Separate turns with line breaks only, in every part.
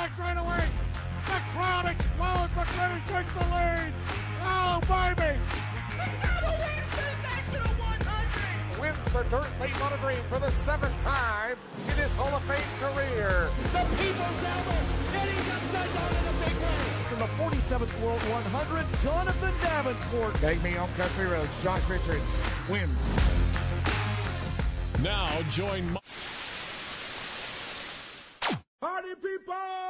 so far. Down the back straightaway. The crowd explodes. McCreadie takes the lead. Oh, baby. The double wins the Dirt Late Model Dream for the seventh time in his Hall of Fame career.
The People's Elbow getting upside down in a big way.
In the 47th World 100, Jonathan Davenport.
Take me on country roads. Josh Richards wins.
Now join. My-
Party people!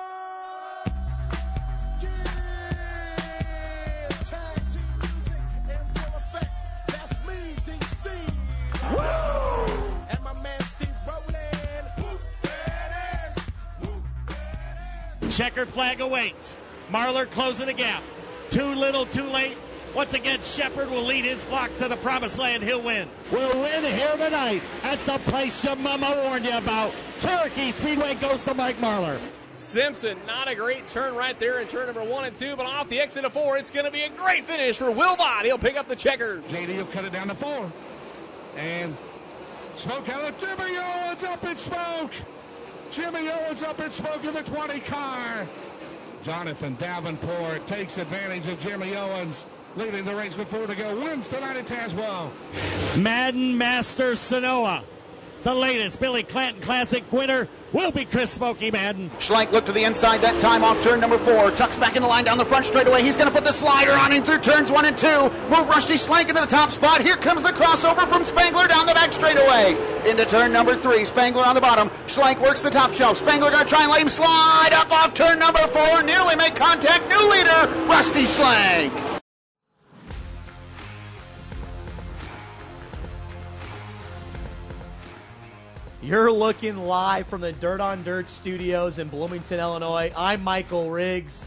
Checkered flag awaits. Marlar closing the gap. Too little, too late. Once again, Sheppard will lead his flock to the promised land. He'll win. We'll win here tonight at the place your mama warned you about. Cherokee Speedway goes to Mike Marlar.
Simpson, not a great turn right there in turn number one and two, but off the exit of four, it's going to be a great finish for Will Vaught. He'll pick up the checker.
JD will cut it down to four. And smoke out of Jimmy Owens up in smoke. Jimmy Owens up in smoke in the 20 car. Jonathan Davenport takes advantage of Jimmy Owens, leading the race with four to go. Wins tonight at Tazewell.
Madden Master Senoia. The latest Billy Clanton Classic winner will be Chris Smoky Madden.
Schlenk looked to the inside that time off turn number four. Tucks back in the line down the front straightaway. He's going to put the slider on him through turns one and two. Move Rusty Schlenk into the top spot. Here comes the crossover from Spangler down the back straightaway. Into turn number three. Spangler on the bottom. Schlenk works the top shelf. Spangler going to try and let him slide up off turn number four. Nearly make contact. New leader, Rusty Schlenk.
You're looking live from the Dirt on Dirt studios in Bloomington, Illinois. I'm Michael Riggs.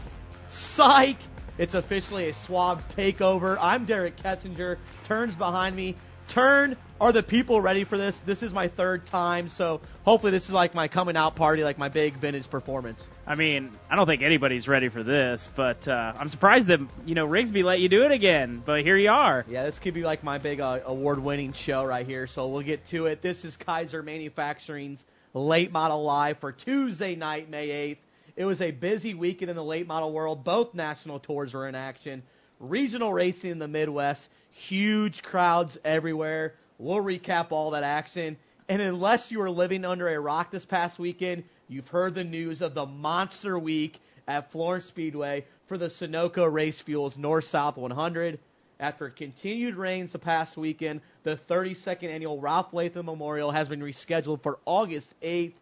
Psych! It's officially a Suave takeover. I'm Derek Kessinger. Turns behind me. Turn. Are the people ready for this? This is my third time, so hopefully this is like my coming out party, like my big vintage performance.
I mean, I don't think anybody's ready for this, but uh, I'm surprised that you know Rigsby let you do it again. But here you are.
Yeah, this could be like my big uh, award-winning show right here. So we'll get to it. This is Kaiser Manufacturing's late model live for Tuesday night, May 8th. It was a busy weekend in the late model world. Both national tours were in action. Regional racing in the Midwest, huge crowds everywhere. We'll recap all that action. And unless you were living under a rock this past weekend, you've heard the news of the monster week at Florence Speedway for the Sunoco Race Fuels North South 100. After continued rains the past weekend, the 32nd annual Ralph Latham Memorial has been rescheduled for August 8th.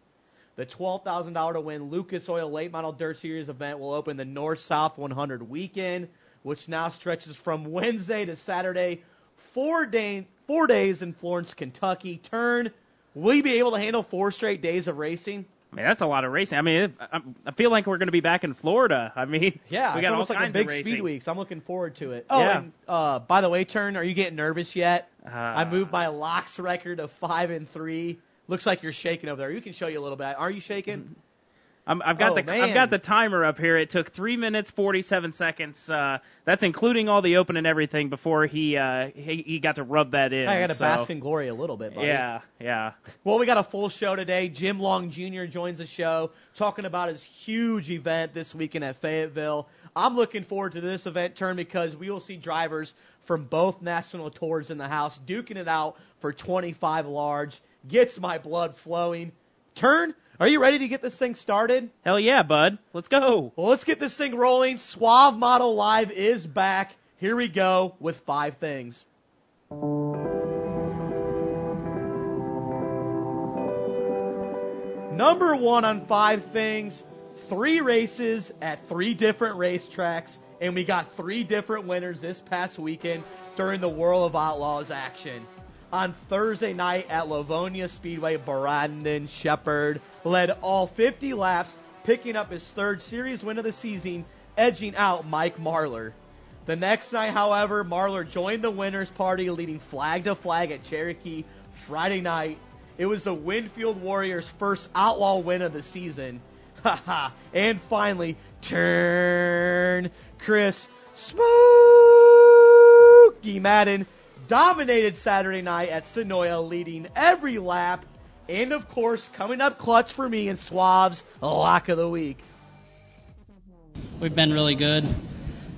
The $12,000 to win Lucas Oil Late Model Dirt Series event will open the North South 100 weekend, which now stretches from Wednesday to Saturday, four, day, four days in Florence, Kentucky. Turn, will you be able to handle four straight days of racing?
I mean, that's a lot of racing. I mean, I, I feel like we're going to be back in Florida. I mean,
Yeah,
we
it's
got all
almost like a
kinds
big speed weeks. I'm looking forward to it. Oh,
Yeah.
and uh, by the way, Turn, are you getting nervous yet?
Uh,
I moved my locks record of five and three. Looks like you're shaking over there. You can show you a little bit. Are you shaking?
I'm, I've got
Oh,
the
man.
I've got the timer up here. It took three minutes forty seven seconds. Uh, that's including all the open and everything before he uh, he, he got to rub that in.
I got to
so,
bask in glory a little bit, buddy.
Yeah, yeah.
Well, we got a full show today. Jim Long Jr. joins the show talking about his huge event this weekend at Fayetteville. I'm looking forward to this event turn because we will see drivers from both national tours in the house duking it out for 25 large. Gets my blood flowing. Turn, are you ready to get this thing started?
Hell yeah, bud. Let's go.
Well, let's get this thing rolling. Suave Model Live is back. Here we go with five things. Number one on five things, three races at three different racetracks, and we got three different winners this past weekend during the World of Outlaws action. On Thursday night at Lavonia Speedway, Brandon Sheppard led all 50 laps, picking up his third series win of the season, edging out Mike Marlar. The next night, however, Marlar joined the winners party, leading flag to flag at Cherokee Friday night. It was the Winfield Warriors' first outlaw win of the season. And finally, turn Chris Smokey Madden dominated Saturday night at Senoia, leading every lap. And of course, coming up clutch for me and Suave's lock of the week.
We've been really good.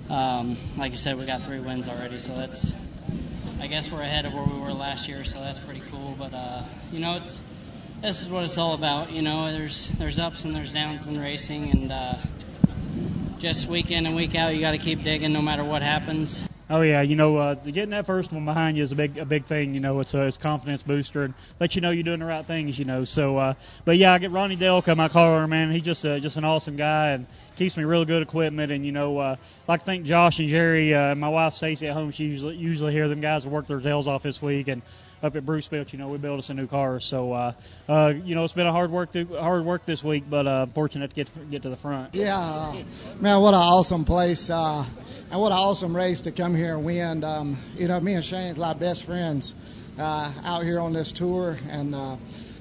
Um, like you said, we got three wins already, so that's. I guess we're ahead of where we were last year, so that's pretty cool. But uh, you know, it's this is what it's all about. You know, there's there's ups and there's downs in racing, and uh, just week in and week out, you got to keep digging no matter what happens.
Oh yeah, you know, uh, getting that first one behind you is a big, a big thing. You know, it's a, it's confidence booster and let you know you're doing the right things. You know, so, uh, but yeah, I get Ronnie Delka, my car man. He's just, a, just an awesome guy and keeps me real good equipment. And you know, uh, I'd like thank Josh and Jerry, uh, my wife Stacy at home. She usually, usually hear them guys work their tails off this week and up at Bruce Built, you know, we built us a new car. So, uh, uh, you know, it's been a hard work, to, hard work this week, but uh, fortunate to get to, get to the front.
Yeah, uh, man, what an awesome place, uh, and what an awesome race to come here and win. Um, you know, me and Shane's like best friends uh, out here on this tour, and uh,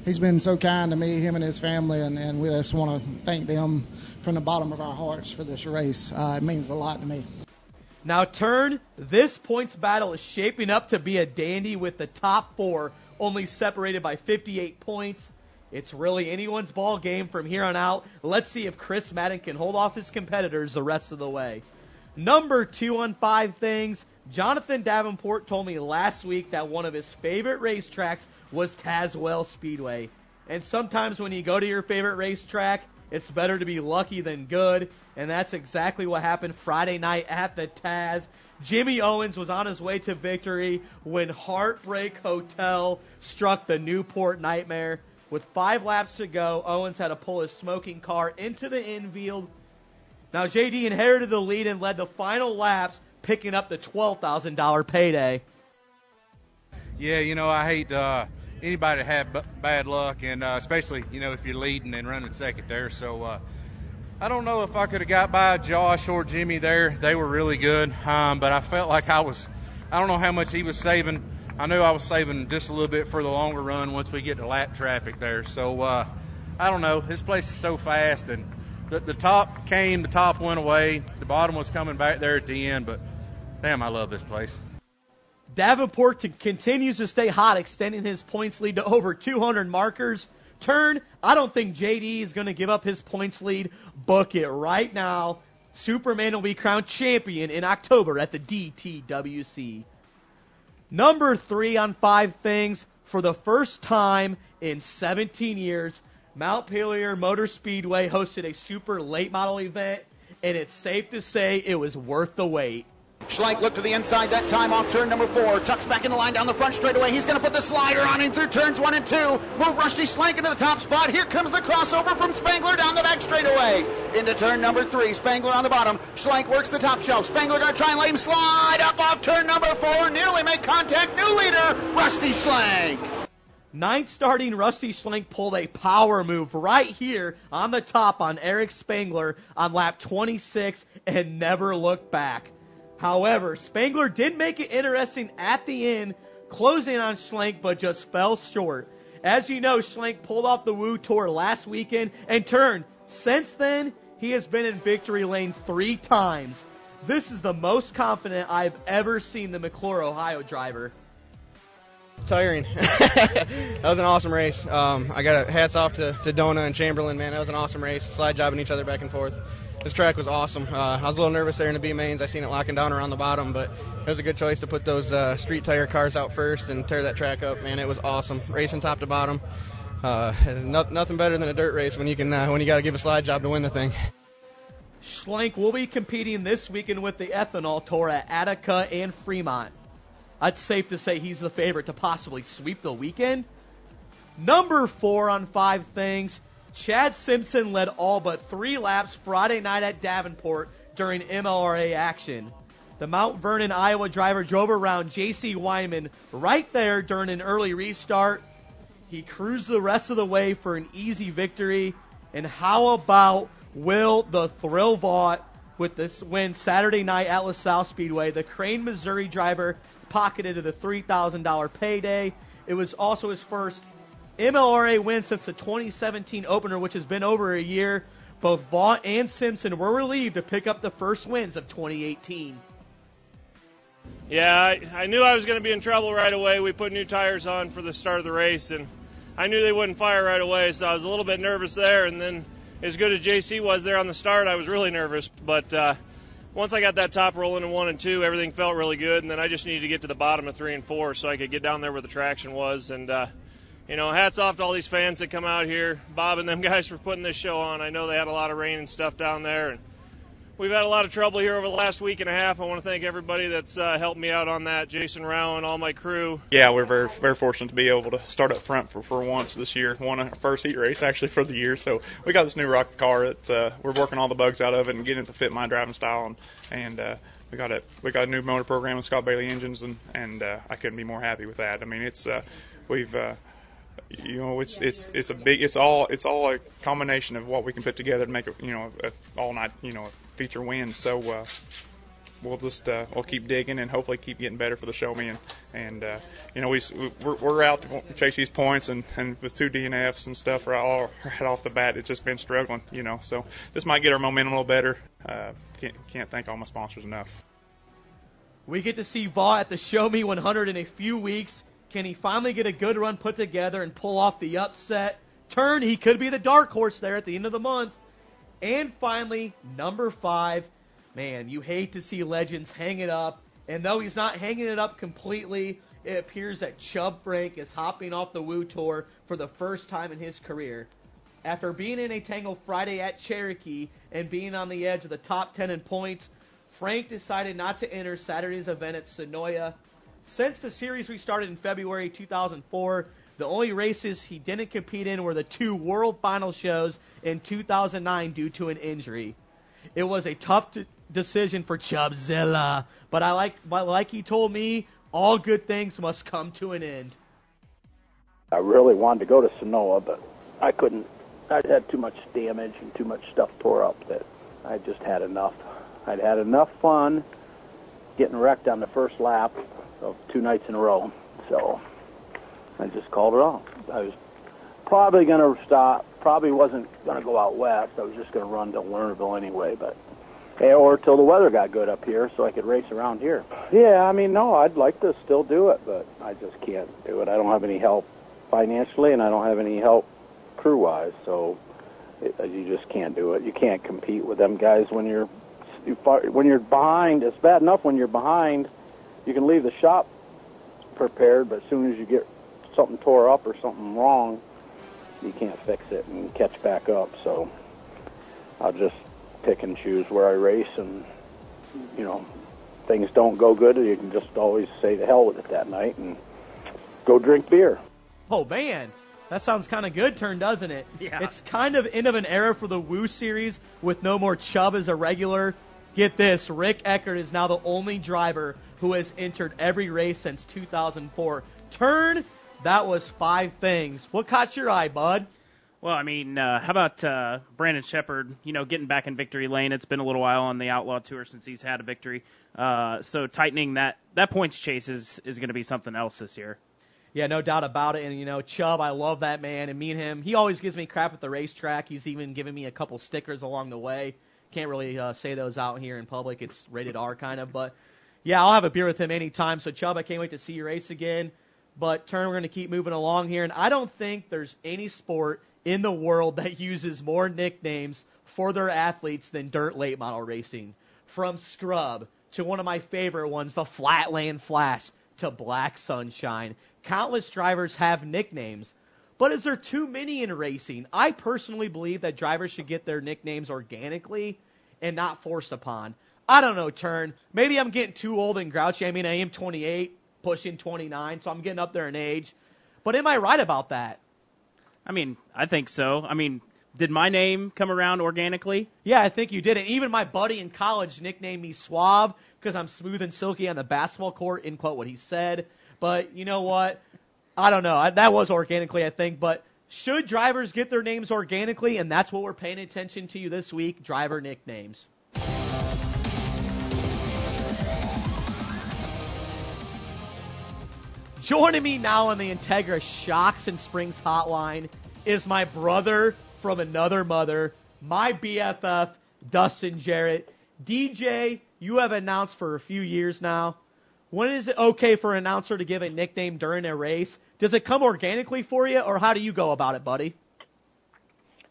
he's been so kind to me, him and his family, and, and we just want to thank them from the bottom of our hearts for this race. Uh, it means a lot to me.
Now, turn, this points battle is shaping up to be a dandy with the top four only separated by 58 points. It's really anyone's ball game from here on out. Let's see if Chris Madden can hold off his competitors the rest of the way. Number two on five things. Jonathan Davenport told me last week that one of his favorite racetracks was Tazewell Speedway. And sometimes when you go to your favorite racetrack, it's better to be lucky than good, and that's exactly what happened Friday night at the Taz. Jimmy Owens was on his way to victory when Heartbreak Hotel struck the Newport Nightmare. With five laps to go, Owens had to pull his smoking car into the infield. Now, JD inherited the lead and led the final laps, picking up the $12,000 payday.
Yeah, you know, I hate uh, anybody to have b- bad luck, and uh, especially, you know, if you're leading and running second there. So uh, I don't know if I could have got by Josh or Jimmy there. They were really good, um, but I felt like I was, I don't know how much he was saving. I knew I was saving just a little bit for the longer run once we get to lap traffic there. So uh, I don't know. This place is so fast, and the, the top came, the top went away. The bottom was coming back there at the end, but damn, I love this place.
Davenport continues to stay hot, extending his points lead to over 200 markers. Turn, I don't think JD is going to give up his points lead. Book it right now. Superman will be crowned champion in October at the DTWC. Number three on five things. For the first time in 17 years, Montpelier Motor Speedway hosted a super late model event, and it's safe to say it was worth the wait.
Schlenk looked to the inside that time off turn number four. Tucks back in the line down the front straightaway. He's going to put the slider on him through turns one and two. Move Rusty Schlenk into the top spot. Here comes the crossover from Spangler down the back straightaway. Into turn number three. Spangler on the bottom. Schlenk works the top shelf. Spangler going to try and let him slide up off turn number four. Nearly make contact. New leader, Rusty Schlenk.
Ninth starting Rusty Schlenk pulled a power move right here on the top on Eric Spangler on lap 26 and never looked back. However, Spangler did make it interesting at the end, closing on Schlenk, but just fell short. As you know, Schlenk pulled off the Woo Tour last weekend and turned. Since then, he has been in victory lane three times. This is the most confident I've ever seen the McClure, Ohio driver.
Tiring. that was an awesome race. Um, I got a hats off to, to Dona and Chamberlain, man. That was an awesome race. Slide jobbing each other back and forth. This track was awesome. Uh, I was a little nervous there in the B mains. I seen it locking down around the bottom, but it was a good choice to put those uh, street tire cars out first and tear that track up. Man, it was awesome. Racing top to bottom. Uh, no, nothing better than a dirt race when you can uh, when you got to give a slide job to win the thing.
Schlenk will be competing this weekend with the Ethanol Tour at Attica and Fremont. It's safe to say he's the favorite to possibly sweep the weekend. Number four on five things. Chad Simpson led all but three laps Friday night at Davenport during MLRA action. The Mount Vernon, Iowa driver drove around J.C. Wyman right there during an early restart. He cruised the rest of the way for an easy victory. And how about Will the Thrill Vaught with this win Saturday night at LaSalle Speedway? The Crane, Missouri driver pocketed the $3,000 payday. It was also his first MLRA win since the 2017 opener, which has been over a year. Both Vaught and Simpson were relieved to pick up the first wins of 2018.
Yeah, I, I knew I was going to be in trouble right away. We put new tires on for the start of the race, and I knew they wouldn't fire right away, so I was a little bit nervous there. And then, as good as JC was there on the start, I was really nervous. But uh, once I got that top rolling in one and two, everything felt really good. And then I just needed to get to the bottom of three and four so I could get down there where the traction was. And uh, you know, hats off to all these fans that come out here, Bob and them guys for putting this show on. I know they had a lot of rain and stuff down there, and we've had a lot of trouble here over the last week and a half. I want to thank everybody that's uh, helped me out on that. Jason Rao and all my crew.
Yeah, we're very very fortunate to be able to start up front for, for once this year. Won our first heat race actually for the year, so we got this new rocket car that uh, we're working all the bugs out of it and getting it to fit my driving style and and. Uh, we got a we got a new motor program with Scott Bailey engines, and and uh, I couldn't be more happy with that. I mean, it's uh, we've uh, you know, it's it's it's a big, it's all it's all a combination of what we can put together to make a you know a all night you know a feature win. So uh, we'll just uh, we'll keep digging and hopefully keep getting better for the show me and uh, you know we we're, we're out to chase these points and and with two DNFs and stuff right, all, right off the bat it's just been struggling you know so this might get our momentum a little better. Uh, can't can't thank all my sponsors enough.
We get to see Vaught at the Show Me 100 in a few weeks. Can he finally get a good run put together and pull off the upset? Turn, he could be the dark horse there at the end of the month. And finally, number five. Man, you hate to see legends hang it up. And though he's not hanging it up completely, it appears that Chub Frank is hopping off the Woo Tour for the first time in his career. After being in a tangle Friday at Cherokee and being on the edge of the top 10 in points, Frank decided not to enter Saturday's event at Senoia since the series restarted in February 2004, the only races he didn't compete in were the two World Final shows in 2009 due to an injury. It was a tough t- decision for Chubzilla, but I like, but like he told me, all good things must come to an end.
I really wanted to go to Senoia, but I couldn't. I had too much damage and too much stuff tore up that I just had enough. I'd had enough fun getting wrecked on the first lap of two nights in a row. So I just called it off. I was probably going to stop. Probably wasn't going to go out west. I was just going to run to Lernerville anyway, but eh, or till the weather got good up here, so I could race around here. Yeah, I mean, no, I'd like to still do it, but I just can't do it. I don't have any help financially, and I don't have any help crew-wise, so it, you just can't do it. You can't compete with them guys when you're you, when you're behind. It's bad enough when you're behind you can leave the shop prepared, but as soon as you get something tore up or something wrong, you can't fix it and catch back up. So I'll just pick and choose where I race, and you know, things don't go good, you can just always say to hell with it that night and go drink beer.
Oh man, that sounds kind of good, turn doesn't it?
Yeah.
It's kind of end of an era for the Woo series with no more Chub as a regular. Get this, Rick Eckert is now the only driver who has entered every race since 2004. Turn, that was five things. What caught your eye, bud?
Well, I mean, uh, how about uh, Brandon Sheppard? You know, getting back in victory lane. It's been a little while on the Outlaw Tour since he's had a victory. Uh, so tightening that that points chase is is going to be something else this year.
Yeah, no doubt about it. And you know, Chub, I love that man. And me and him, he always gives me crap at the racetrack. He's even given me a couple stickers along the way. Can't really uh, say those out here in public. It's rated R kind of, but yeah, I'll have a beer with him anytime. So, Chub, I can't wait to see you race again. But, Turn, we're going to keep moving along here. And I don't think there's any sport in the world that uses more nicknames for their athletes than dirt late model racing. From Scrub to one of my favorite ones, the Flatland Flash, to Black Sunshine. Countless drivers have nicknames. But is there too many in racing? I personally believe that drivers should get their nicknames organically and not forced upon. I don't know, turn. Maybe I'm getting too old and grouchy. I mean, I am 28, pushing 29, so I'm getting up there in age. But am I right about that?
I mean, I think so. I mean, did my name come around organically?
Yeah, I think you did. And even my buddy in college nicknamed me Suave because I'm smooth and silky on the basketball court, in quote what he said. But you know what? I don't know. I, that was organically, I think. But should drivers get their names organically? And that's what we're paying attention to this week driver nicknames. Joining me now on the Integra Shocks and Springs hotline is my brother from another mother, my BFF, Dustin Jarrett. DJ, you have announced for a few years now. When is it okay for an announcer to give a nickname during a race? Does it come organically for you, or how do you go about it, buddy?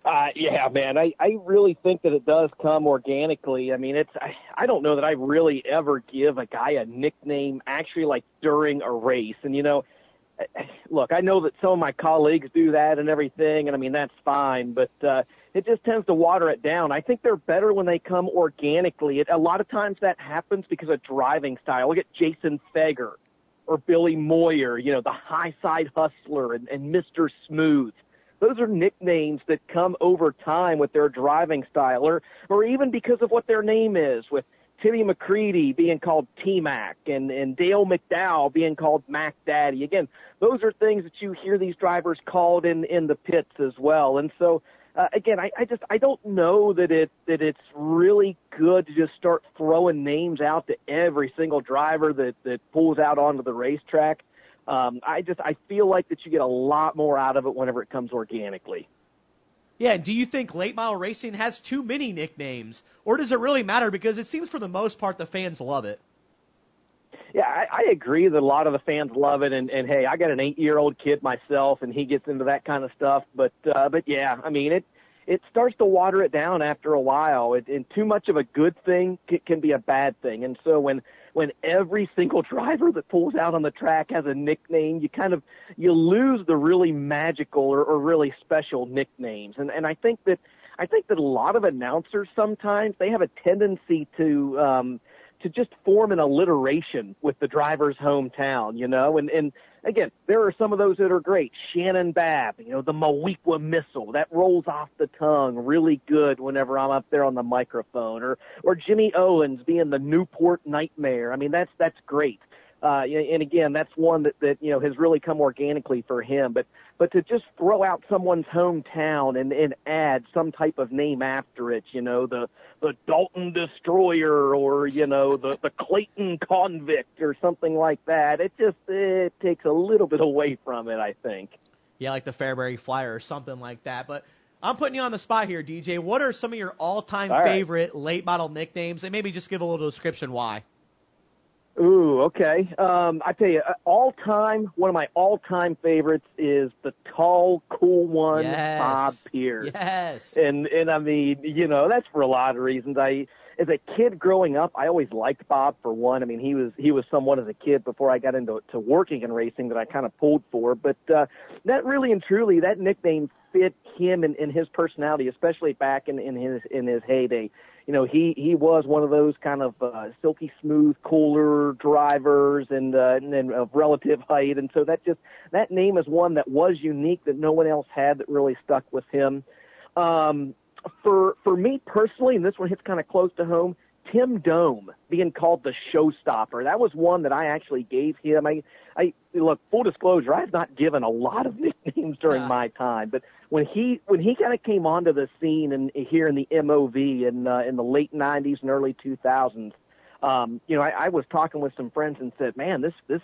Uh, yeah, man, I, I really think that it does come organically. I mean, it's, I, I don't know that I really ever give a guy a nickname actually like during a race. And, you know, look, I know that some of my colleagues do that and everything, and I mean, that's fine, but, uh, it just tends to water it down. I think they're better when they come organically. It, a lot of times that happens because of driving style. Look at Jason Feger or Billy Moyer, you know, the high side hustler and, and Mr. Smooth those are nicknames that come over time with their driving style or, or even because of what their name is with Timmy McCreadie being called T-Mac and, and Dale McDowell being called Mac Daddy. Again, those are things that you hear these drivers called in, in the pits as well. And so, uh, again, I, I just, I don't know that it, that it's really good to just start throwing names out to every single driver that, that pulls out onto the racetrack um, I just I feel like that you get a lot more out of it whenever it comes organically.
Yeah, and do you think late model racing has too many nicknames, or does it really matter? Because it seems for the most part the fans love it.
Yeah, I, I agree that a lot of the fans love it, and, and hey, I got an eight-year-old kid myself, and he gets into that kind of stuff. But uh, but yeah, I mean it it starts to water it down after a while. It, and too much of a good thing can, can be a bad thing. And so when when every single driver that pulls out on the track has a nickname, you kind of you lose the really magical or, or really special nicknames. And and I think that I think that a lot of announcers sometimes they have a tendency to um to just form an alliteration with the driver's hometown, you know, and, and again, there are some of those that are great. Shannon Babb, you know, the Moweaqua missile, that rolls off the tongue really good whenever I'm up there on the microphone or, or Jimmy Owens being the Newport nightmare. I mean, that's, that's great. Uh, and again, that's one that, that, you know, has really come organically for him. But, but to just throw out someone's hometown and, and add some type of name after it, you know, the, the Dalton Destroyer or, you know, the, the Clayton Convict or something like that, it just, it takes a little bit away from it, I think.
Yeah, like the Fairbury Flyer or something like that. But I'm putting you on the spot here, DJ. What are some of your all-time
All right.
favorite late model nicknames? And maybe just give a little description why.
Ooh, okay. Um, I tell you, uh, all time, one of my all time favorites is the tall, cool one,
Yes.
Bob Pierce.
Yes.
And and I mean, you know, that's for a lot of reasons. I, as a kid growing up, I always liked Bob for one. I mean, he was he was someone as a kid before I got into to working in racing that I kind of pulled for. But uh, that really and truly, that nickname fit him and, and his personality, especially back in, in his in his heyday you know, he he was one of those kind of uh, silky smooth, cooler drivers, and uh, and then of relative height, and so that just that name is one that was unique that no one else had that really stuck with him. Um, for for me personally, and this one hits kind of close to home. Tim Dome being called the showstopper. That was one that I actually gave him. I, I look full disclosure. I have not given a lot of nicknames during my time, but when he when he kind of came onto the scene and here in the MOV in uh, in the late '90s and early 2000s, um, you know, I, I was talking with some friends and said, "Man, this this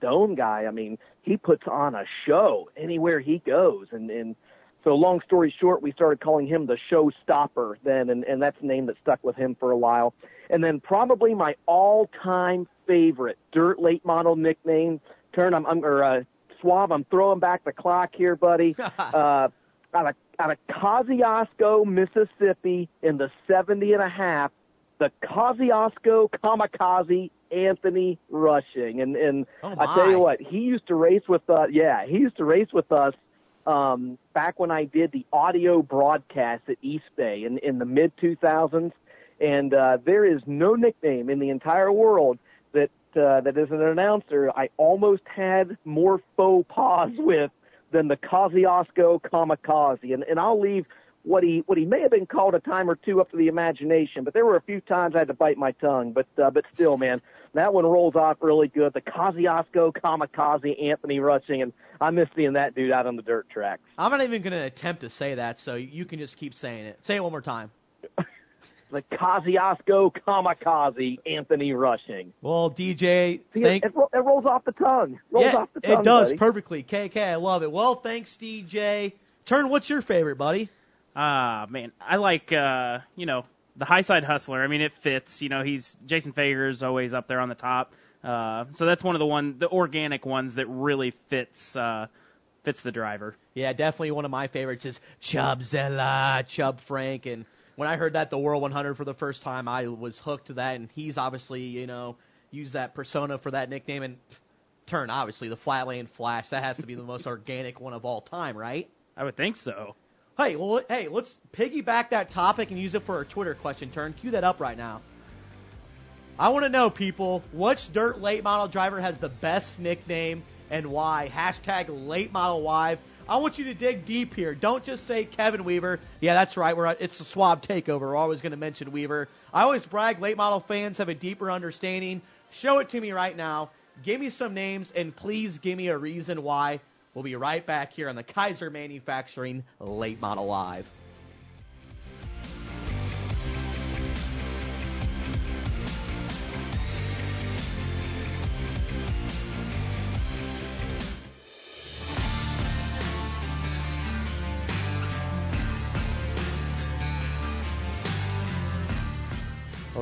Dome guy. I mean, he puts on a show anywhere he goes." And and so, long story short, we started calling him the Showstopper then, and and that's a name that stuck with him for a while. And then probably my all-time favorite dirt late model nickname. Turn, I'm, I'm or uh, Suave. I'm throwing back the clock here, buddy. uh, out of out of Kosciusko, Mississippi, in the 70 and a half, the Kosciusko Kamikaze Anthony Rushing, and and
Oh,
I tell you what, he used to race with us. Yeah, he used to race with us um, back when I did the audio broadcast at East Bay in in the mid 2000s, and uh, there is no nickname in the entire world that uh, that as an announcer I almost had more faux pas with than the Kosciusko Kamikaze, and and I'll leave what he what he may have been called a time or two up to the imagination, but there were a few times I had to bite my tongue. But uh, but still, man, that one rolls off really good. The Kosciusko Kamikaze Anthony Rushing, and I miss seeing that dude out on the dirt tracks.
I'm not even going to attempt to say that, so you can just keep saying it. Say it one more time.
The Kosciusko Kamikaze Anthony Rushing.
Well, DJ,
See,
thank
it, it, ro- it rolls off the tongue. Rolls
yeah,
off the tongue.
it does
buddy.
perfectly. KK, I love it. Well, thanks, DJ. Turn, what's your favorite, buddy?
Ah, man, I like uh, you know the high side hustler. I mean, it fits. You know, he's Jason Feger is always up there on the top. Uh, so that's one of the one the organic ones that really fits uh, fits the driver.
Yeah, definitely one of my favorites is Chubzilla, Chub Frank. And when I heard that the World 100 for the first time, I was hooked to that. And he's obviously, you know, used that persona for that nickname. And turn, obviously, the Flatland Flash, that has to be the most organic one of all time, right?
I would think so.
Hey, well, hey, let's piggyback that topic and use it for a Twitter question. Turn, cue that up right now. I want to know, people, which dirt late model driver has the best nickname and why? Hashtag late model live. I want you to dig deep here. Don't just say Kevin Weaver. Yeah, that's right. We're it's a Suave takeover. We're always going to mention Weaver. I always brag late model fans have a deeper understanding. Show it to me right now. Give me some names and please give me a reason why. We'll be right back here on the Kaiser Manufacturing Late Model Live.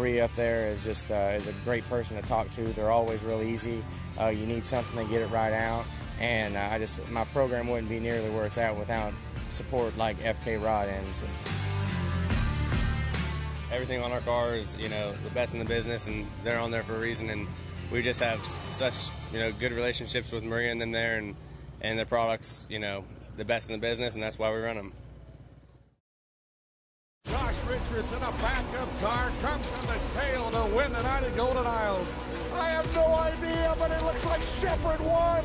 Marie up there is just uh, is a great person to talk to. They're always real easy. Uh, you need something to get it right out, and uh, I just my program wouldn't be nearly where it's at without support like FK Rod ends.
Everything on our car is you know the best in the business, and they're on there for a reason. And we just have such you know good relationships with Maria and them there, and and their products you know the best in the business, and that's why we run them.
Josh Richards in a backup car comes from the tail to win the night at Golden Isles.
I have no idea, but it looks like Sheppard won.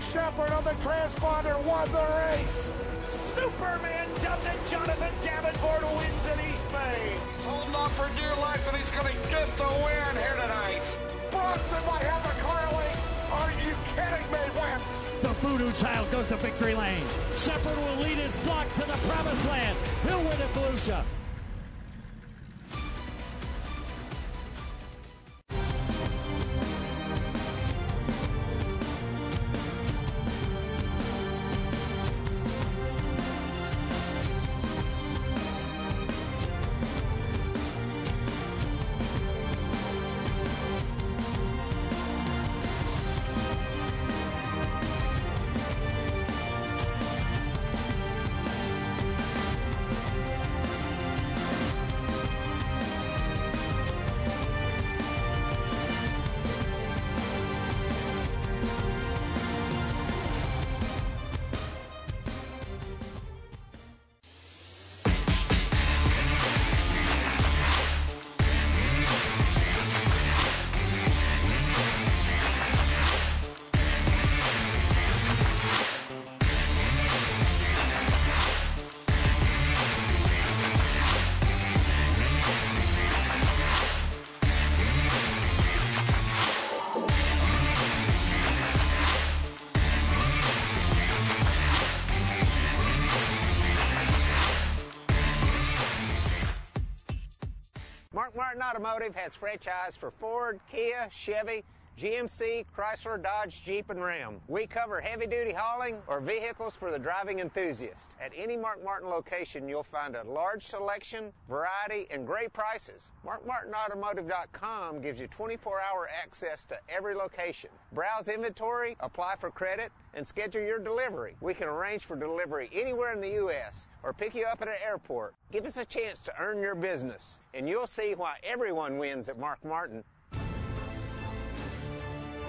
Sheppard on the transponder won the race. Superman does it. Jonathan Davenport wins in East Bay.
He's holding on for dear life, and he's going to get the win here tonight.
Bronson might have the car lead. Are you kidding me, Wentz?
The voodoo child goes to victory lane. Sheppard will lead his flock to the promised land. He'll win at Volusia.
Martin Automotive has franchise for Ford, Kia, Chevy, GMC, Chrysler, Dodge, Jeep, and Ram. We cover heavy duty hauling or vehicles for the driving enthusiast. At any Mark Martin location, you'll find a large selection, variety, and great prices. MarkMartinAutomotive.com gives you 24 hour access to every location. Browse inventory, apply for credit, and schedule your delivery. We can arrange for delivery anywhere in the U.S. or pick you up at an airport. Give us a chance to earn your business, and you'll see why everyone wins at Mark Martin.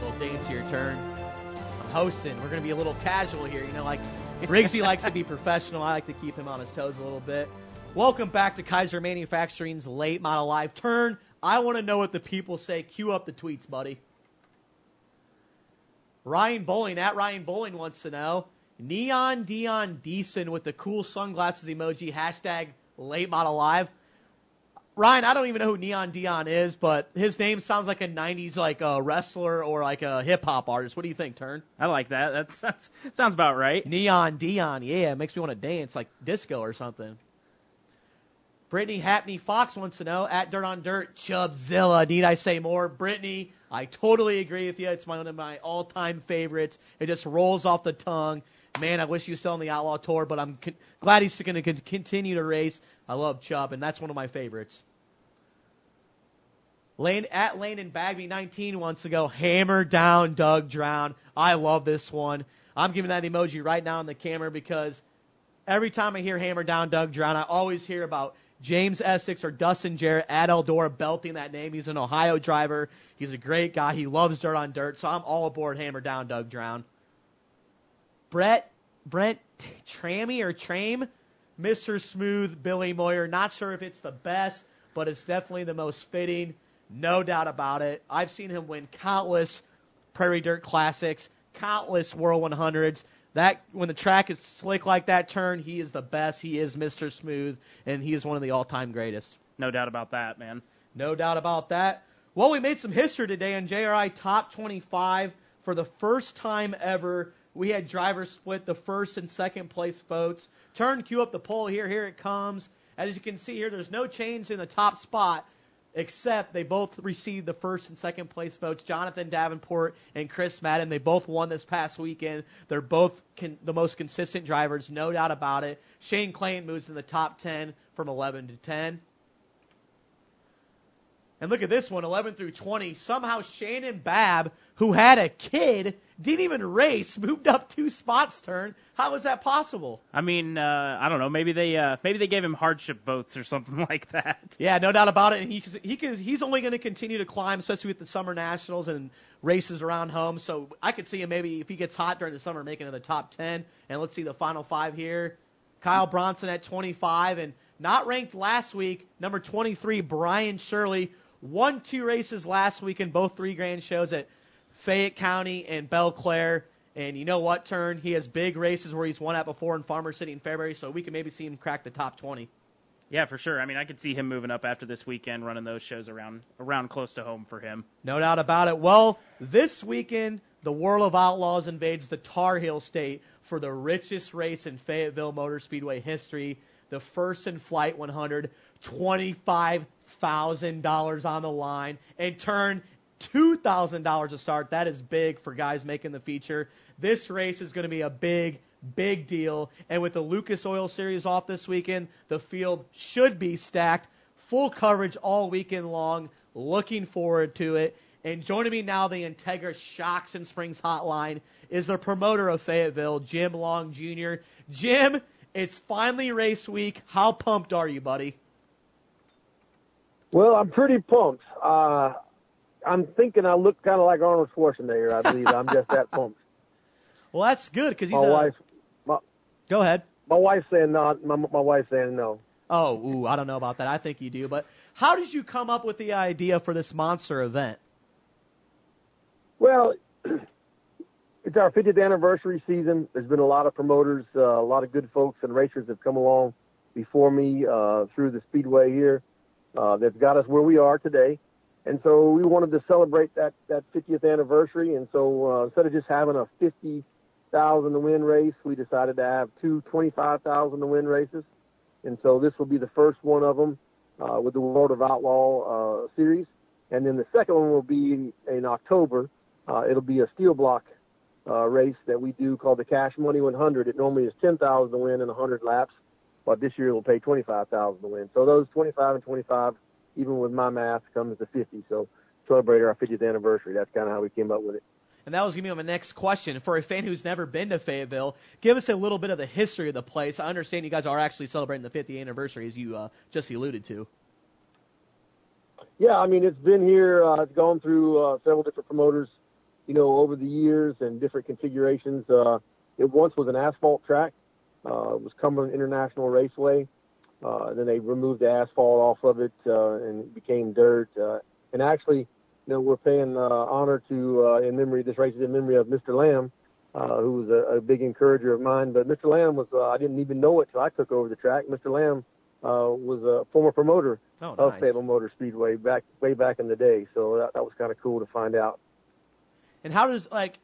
little dance your turn. I'm hosting. We're going to be a little casual here. You know, like Rigsby likes to be professional. I like to keep him on his toes a little bit. Welcome back to Kaiser Manufacturing's Late Model Live Turn. I want to know what the people say. Cue up the tweets, buddy. Ryan Bowling at Ryan Bowling wants to know Neon Dion Deason with the cool sunglasses emoji. Hashtag Late Model Live. Ryan, I don't even know who Neon Dion is, but his name sounds like a '90s like a wrestler or like a hip hop artist. What do you think, Turn?
I like that. That's, that's sounds about right.
Neon Dion, yeah, it makes me want to dance like disco or something. Brittany Happney Fox wants to know at Dirt on Dirt Chubzilla. Need I say more? Brittany, I totally agree with you. It's one of my all-time favorites. It just rolls off the tongue. Man, I wish he was still on the Outlaw Tour, but I'm glad he's going to continue to race. I love Chub, and that's one of my favorites. Lane at Lane and Bagby 19 wants to go hammer down Doug Drown. I love this one. I'm giving that emoji right now on the camera because every time I hear hammer down Doug Drown, I always hear about James Essex or Dustin Jarrett at Eldora belting that name. He's an Ohio driver. He's a great guy. He loves dirt on dirt. So I'm all aboard hammer down Doug Drown. Brett Brent Trammy or Trame, Mr. Smooth, Billy Moyer. Not sure if it's the best, but it's definitely the most fitting. No doubt about it. I've seen him win countless Prairie Dirt Classics, countless World 100s. That when the track is slick like that turn, he is the best. He is Mr. Smooth, and he is one of the all-time greatest.
No doubt about that, man.
No doubt about that. Well, we made some history today on JRI Top 25 for the first time ever. We had drivers split the first and second place votes. Turn, cue up the poll here. Here it comes. As you can see here, there's no change in the top spot except they both received the first and second place votes. Jonathan Davenport and Chris Madden, they both won this past weekend. They're both con- the most consistent drivers, no doubt about it. Shane Clanton moves in the top 10 from 11 to 10. And look at this one, 11 through 20. Somehow Shannon Babb, who had a kid, didn't even race, moved up two spots turn. How was that possible?
I mean, uh, I don't know. Maybe they uh, maybe they gave him hardship votes or something like that.
Yeah, no doubt about it. And he he can, he's only going to continue to climb, especially with the summer nationals and races around home. So I could see him maybe if he gets hot during the summer, making it the top 10. And let's see the final five here. Kyle Bronson at 25 and not ranked last week. Number 23, Brian Shirley won two races last week in both three grand shows at Fayette County and Belle-Clair. And you know what, Turn? He has big races where he's won at before in Farmer City and Fairbury, so we can maybe see him crack the top 20.
Yeah, for sure. I mean, I could see him moving up after this weekend, running those shows around around close to home for him.
No doubt about it. Well, this weekend, the World of Outlaws invades the Tar Heel State for the richest race in Fayetteville Motor Speedway history, the first in Flight 100, $25,000 on the line, and turn $2,000 a start. That is big for guys making the feature. This race is going to be a big, big deal. And with the Lucas Oil Series off this weekend, the field should be stacked. Full coverage all weekend long. Looking forward to it. And joining me now, the Integra Shocks and Springs Hotline is the promoter of Fayetteville, Jim Long Jr. Jim, it's finally race week. How pumped are you, buddy?
Well, I'm pretty pumped. Uh, I'm thinking I look kind of like Arnold Schwarzenegger. I believe I'm just that pumped.
Well, that's good because he's
my
a,
wife. My,
Go ahead.
My wife's saying no. My, my wife's saying no.
Oh, ooh, I don't know about that. I think you do. But how did you come up with the idea for this monster event?
Well, it's our 50th anniversary season. There's been a lot of promoters, uh, a lot of good folks and racers have come along before me uh, through the speedway here. Uh, that's got us where we are today. And so we wanted to celebrate that, that 50th anniversary. And so uh, instead of just having a 50,000 to win race, we decided to have two 25,000 to win races. And so this will be the first one of them uh, with the World of Outlaw uh, series. And then the second one will be in October. Uh, it'll be a steel block uh, race that we do called the Cash Money 100. It normally is 10,000 to win in 100 laps, but this year it'll pay 25,000 to win. So those 25 and 25 even with my math, comes to 50. So celebrate our 50th anniversary. That's kind of how we came up with it.
And that was going to be my next question. For a fan who's never been to Fayetteville, give us a little bit of the history of the place. I understand you guys are actually celebrating the 50th anniversary, as you uh, just alluded to.
Yeah, I mean, it's been here. Uh, it's gone through uh, several different promoters, you know, over the years and different configurations. Uh, it once was an asphalt track. Uh, was Cumberland International Raceway. Uh, then they removed the asphalt off of it uh, and it became dirt. Uh, and actually, you know, we're paying uh, honor to uh, in memory. This race is in memory of Mr. Lamb, uh, who was a, a big encourager of mine. But Mr. Lamb was uh, I didn't even know it till I took over the track. Mr. Lamb uh, was a former promoter
oh,
of
nice.
Fayetteville Motor Speedway back way back in the day. So that, that was kind of cool to find out.
And how does like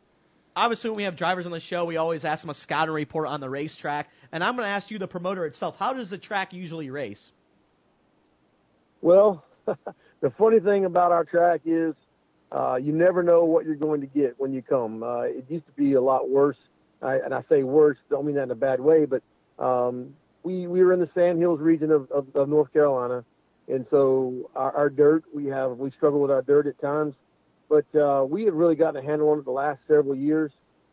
obviously when we have drivers on the show, we always ask them a scouting report on the racetrack. And I'm going to ask you, the promoter itself, how does the track usually race?
Well, the funny thing about our track is uh, you never know what you're going to get when you come. Uh, it used to be a lot worse, I, and I say worse, don't mean that in a bad way, but um, we we were in the Sand Hills region of, of, of North Carolina, and so our, our dirt we have we struggle with our dirt at times, but uh, we have really gotten a handle on it the last several years.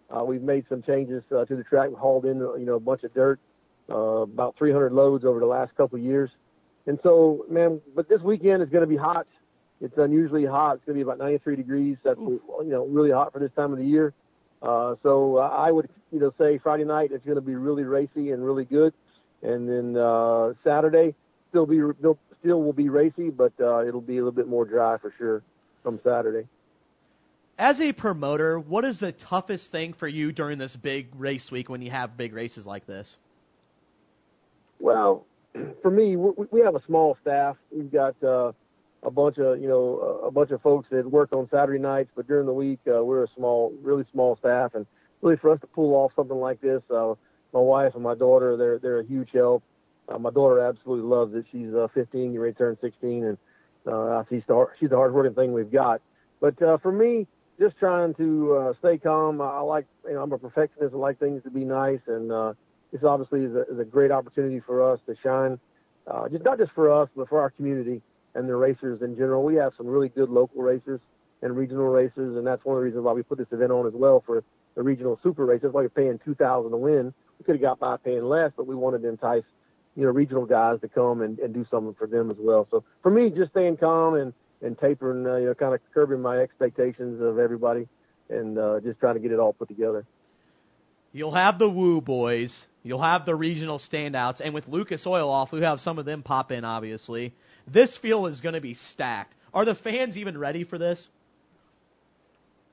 Uh, we've made some changes uh, to the track, We hauled in you know a bunch of dirt, uh, about 300 loads over the last couple of years, and so man, but this weekend is going to be hot. It's unusually hot. It's going to be about 93 degrees. That's you know really hot for this time of the year. Uh, so uh, I would you know say Friday night it's going to be really racy and really good, and then uh, Saturday still be still will be racy, but uh, it'll be a little bit more dry for sure from Saturday.
As a promoter, what is the toughest thing for you during this big race week when you have big races like this?
Well, for me, we, have a small staff. We've got uh, a bunch of you know a bunch of folks that work on Saturday nights, but during the week uh, we're a small, really small staff, and really for us to pull off something like this, uh, my wife and my daughter they're they're a huge help. Uh, my daughter absolutely loves it. She's uh, 15, getting ready to turn 16, and uh, she's the she's the hardworking thing we've got. But uh, for me, just trying to uh, stay calm. I, like you know I'm a perfectionist. I like things to be nice, and uh, this obviously is a, is a great opportunity for us to shine. Uh, just not just for us, but for our community and the racers in general. We have some really good local racers and regional races, and that's one of the reasons why we put this event on as well for the regional super races. That's why you're paying two thousand to win. We could have got by paying less, but we wanted to entice you know regional guys to come and, and do something for them as well. So for me, just staying calm and and tapering, uh, you know, kind of curbing my expectations of everybody, and uh, just trying to get it all put together.
You'll have the Woo boys. You'll have the regional standouts, and with Lucas Oil off, we have some of them pop in. Obviously, this field is going to be stacked. Are the fans even ready for this?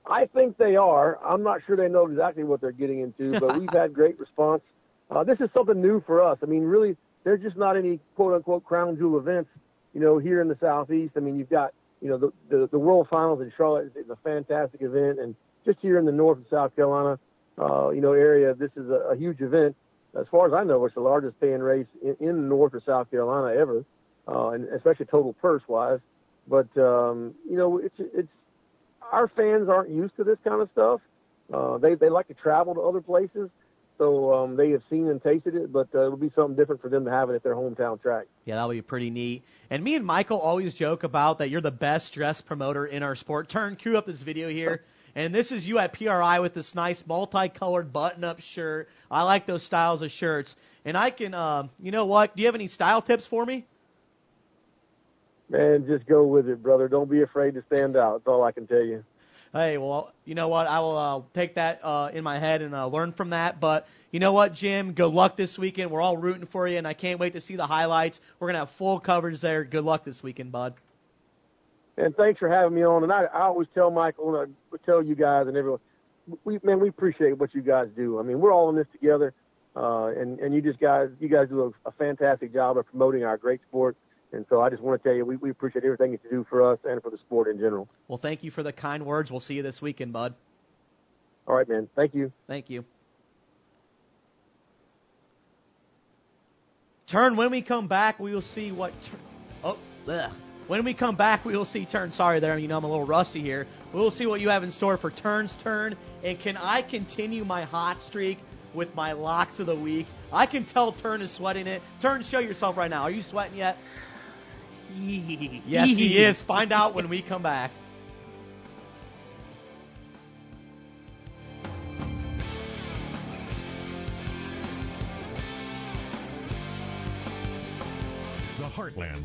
I think they are. I'm not sure they know exactly what they're getting into, but we've had great response. Uh, this is something new for us. I mean, really, there's just not any quote unquote crown jewel events, you know, here in the southeast. I mean, you've got, you know, the the, the World Finals in Charlotte is a fantastic event, and just here in the North and South Carolina, uh, you know, area, this is a, a huge event. As far as I know, it's the largest paying race in, in North or South Carolina ever, uh, and especially total purse wise. But um, you know, it's it's our fans aren't used to this kind of stuff. Uh, they they like to travel to other places, so um, they have seen and tasted it. But uh, it'll be something different for them to have it at their hometown track.
Yeah, that'll be pretty neat. And me and Michael always joke about that you're the best dressed promoter in our sport. Turn, cue up this video here. And this is you at PRI with this nice multicolored button-up shirt. I like those styles of shirts. And I can, uh, you know what? Do you have any style tips for me?
Man, just go with it, brother. Don't be afraid to stand out. That's all I can tell you.
Hey, well, you know what? I will uh, take that uh, in my head and uh, learn from that. But you know what, Jim? Good luck this weekend. We're all rooting for you, and I can't wait to see the highlights. We're gonna have full coverage there. Good luck this weekend, bud.
And thanks for having me on. And I, I always tell Michael and I tell you guys and everyone, we man, we appreciate what you guys do. I mean, we're all in this together, uh, and and you just guys, you guys do a, a fantastic job of promoting our great sport. And so I just want to tell you, we, we appreciate everything that you do for us and for the sport in general.
Well, thank you for the kind words. We'll see you this weekend, bud.
All right, man. Thank you.
Thank you. Turn, when we come back, we will see what. Tur- oh, ugh. When we come back, we will see Turn. Sorry there, you know I'm a little rusty here. We will see what you have in store for Turn's Turn. And can I continue my hot streak with my locks of the week? I can tell Turn is sweating it. Turn, show yourself right now. Are you sweating yet? yes, he is. Find out when we come back.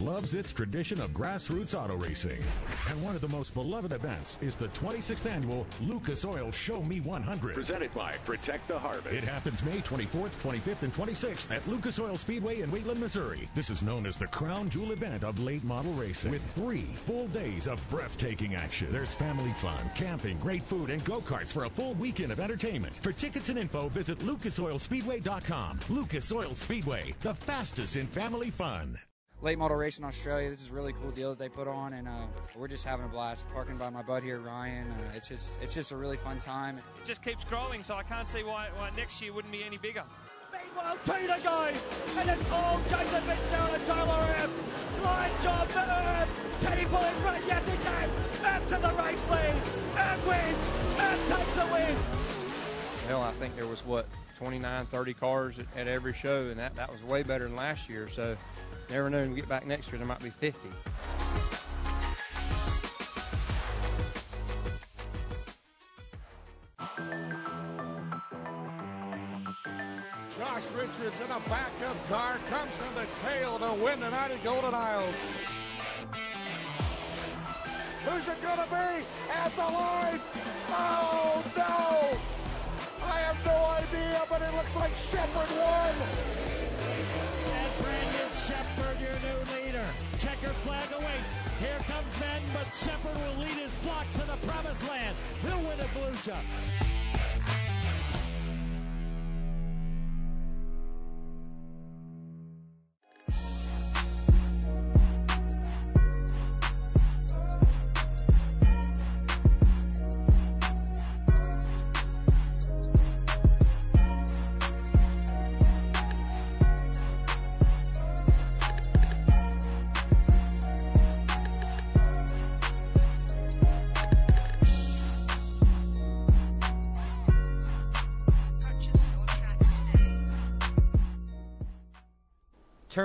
Loves its tradition of grassroots auto racing. And one of the most beloved events is the 26th annual Lucas Oil Show Me 100.
Presented by Protect the Harvest.
It happens May 24th, 25th, and 26th at Lucas Oil Speedway in Wheatland, Missouri. This is known as the crown jewel event of late model racing with three full days of breathtaking action. There's family fun, camping, great food, and go-karts for a full weekend of entertainment. For tickets and info, visit lucasoilspeedway.com. Lucas Oil Speedway, the fastest in family fun
late model race in Australia. This is a really cool deal that they put on, and uh, we're just having a blast. Parking by my bud here, Ryan. Uh, it's just it's just a really fun time.
It just keeps growing, so I can't see why, why next year wouldn't be any bigger.
Meanwhile, Tina goes, and it's all Jason Fitzgerald and Tyler Erb. Slide job for Erb. Can he pull it right? Yes, he can. Erb to the race lead. Erb wins. Erb takes the win.
Hell, I think there was what 29, 30 cars at, at every show, and that, that was way better than last year. So Never know. When we get back next year, there might be 50.
Josh Richards in a backup car comes in the tail to win tonight at Golden Isles. Who's it gonna be at the line? Oh no! I have no idea, but it looks like Sheppard won.
Sheppard, your new leader. Checker flag awaits. Here comes Ben, but Sheppard will lead his flock to the promised land. He'll win at Volusia.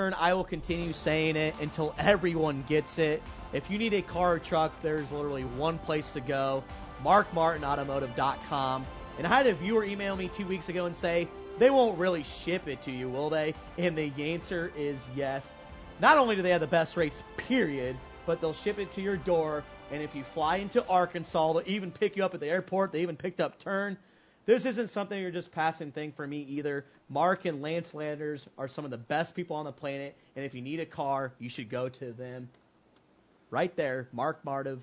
I will continue saying it until everyone gets it. If you need a car or truck, there's literally one place to go markmartinautomotive.com. And I had a viewer email me two weeks ago and say, they won't really ship it to you, will they? And the answer is yes. Not only do they have the best rates, period, but they'll ship it to your door. And if you fly into Arkansas, they'll even pick you up at the airport. They even picked up Turn. This isn't something you're just passing thing for me either. Mark and Lance Landers are some of the best people on the planet, and if you need a car, you should go to them. Right there, Mark Martiv.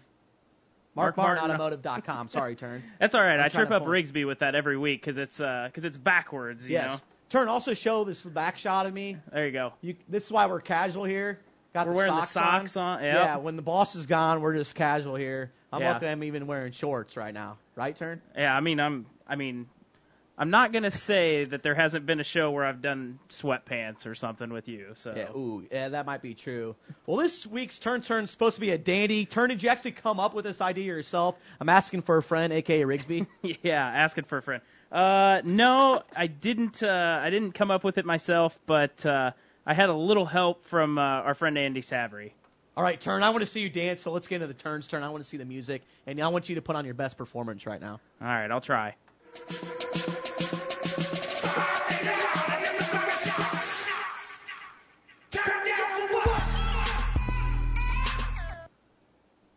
Mark Martin.
MarkMartinAutomotive.com. Sorry, Turn.
That's all right. I trip up Rigsby with that every week because it's uh, because it's backwards. You
Yes.
know.
Turn also show this back shot of me.
There you go.
You, this is why we're casual here. Got
We're
the
wearing the
socks
socks on, yep.
Yeah, when the boss is gone, we're just casual here. I'm
Yeah.
lucky I'm even wearing shorts right now. Right, Turn?
Yeah, I mean, I'm. I mean, I'm not gonna say that there hasn't been a show where I've done sweatpants or something with you. So
Yeah, ooh, yeah, that might be true. Well, this week's Turn Turn's supposed to be a dandy. Turn, did you actually come up with this idea yourself? I'm asking for a friend, aka Rigsby.
yeah, asking for a friend. Uh, no, I didn't. Uh, I didn't come up with it myself, but uh, I had a little help from uh, our friend Andy Savory.
All right, Turn, I want to see you dance, so let's get into the Turns Turn. I want to see the music, and I want you to put on your best performance right now.
All right, I'll try.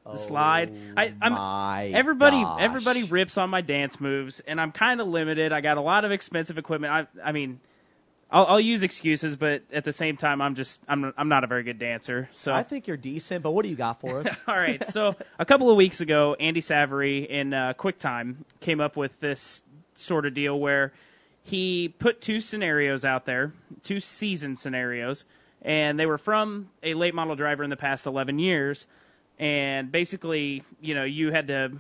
The slide. I, I'm
Oh my
everybody.
gosh.
Everybody rips on my dance moves, and I'm kind of limited. I got a lot of expensive equipment. I, I mean, I'll, I'll use excuses, but at the same time, I'm just I'm I'm not a very good dancer. So
I think you're decent, but what do you got for us?
All right. So a couple of weeks ago, Andy Savory in uh, QuickTime came up with this sort of deal where he put two scenarios out there, two season scenarios, and they were from a late model driver in the past 11 years. And basically, you know, you had to,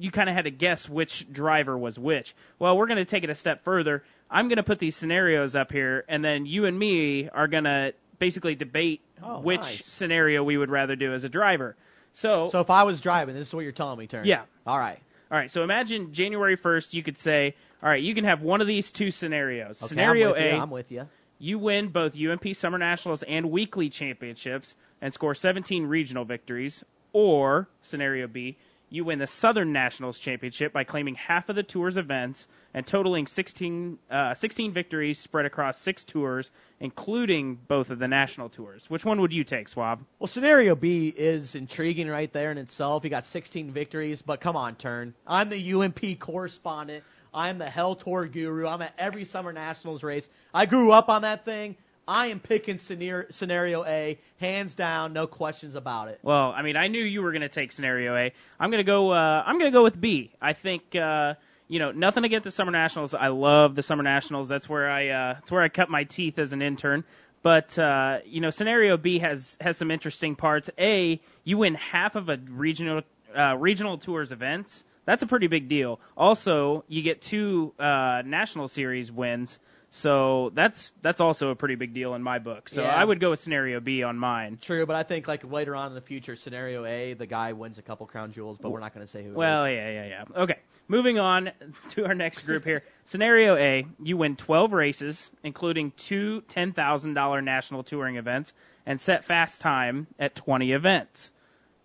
you kind of had to guess which driver was which. Well, we're going to take it a step further. I'm going to put these scenarios up here, and then you and me are going to basically debate
Oh,
which
nice.
scenario we would rather do as a driver. So,
So if I was driving, this is what you're telling me, Turn.
Yeah.
All right.
all right. So imagine January 1st, you could say, all right, you can have one of these two scenarios.
Okay,
Scenario
I'm
A,
you. I'm with you.
you win both UMP Summer Nationals and weekly championships and score 17 regional victories. Or scenario B, you win the Southern Nationals championship by claiming half of the tour's events and totaling 16, uh, 16 victories spread across six tours, including both of the national tours. Which one would you take, Suave?
Well, scenario B is intriguing right there in itself. You got 16 victories, but come on, Turn. I'm the UMP correspondent. I'm the Hell Tour guru. I'm at every Summer Nationals race. I grew up on that thing. I am picking scenario, A, hands down, no questions about it.
Well, I mean, I knew you were going to take scenario A. I'm going to go. Uh, I'm going to go with B. I think uh, you know nothing against the Summer Nationals. I love the Summer Nationals. That's where I. Uh, that's where I cut my teeth as an intern. But uh, you know, scenario B has has some interesting parts. A, you win half of a regional uh, regional tours events. That's a pretty big deal. Also, you get two uh, national series wins. So that's that's also a pretty big deal in my book. So
Yeah.
I would go with scenario B on mine.
True, but I think like later on in the future, scenario A, the guy wins a couple crown jewels, but we're not going to say who.
Well,
it is.
yeah, yeah, yeah. Okay, moving on to our next group here. Scenario A: You win 12 races, including two $10,000 national touring events, and set fast time at 20 events.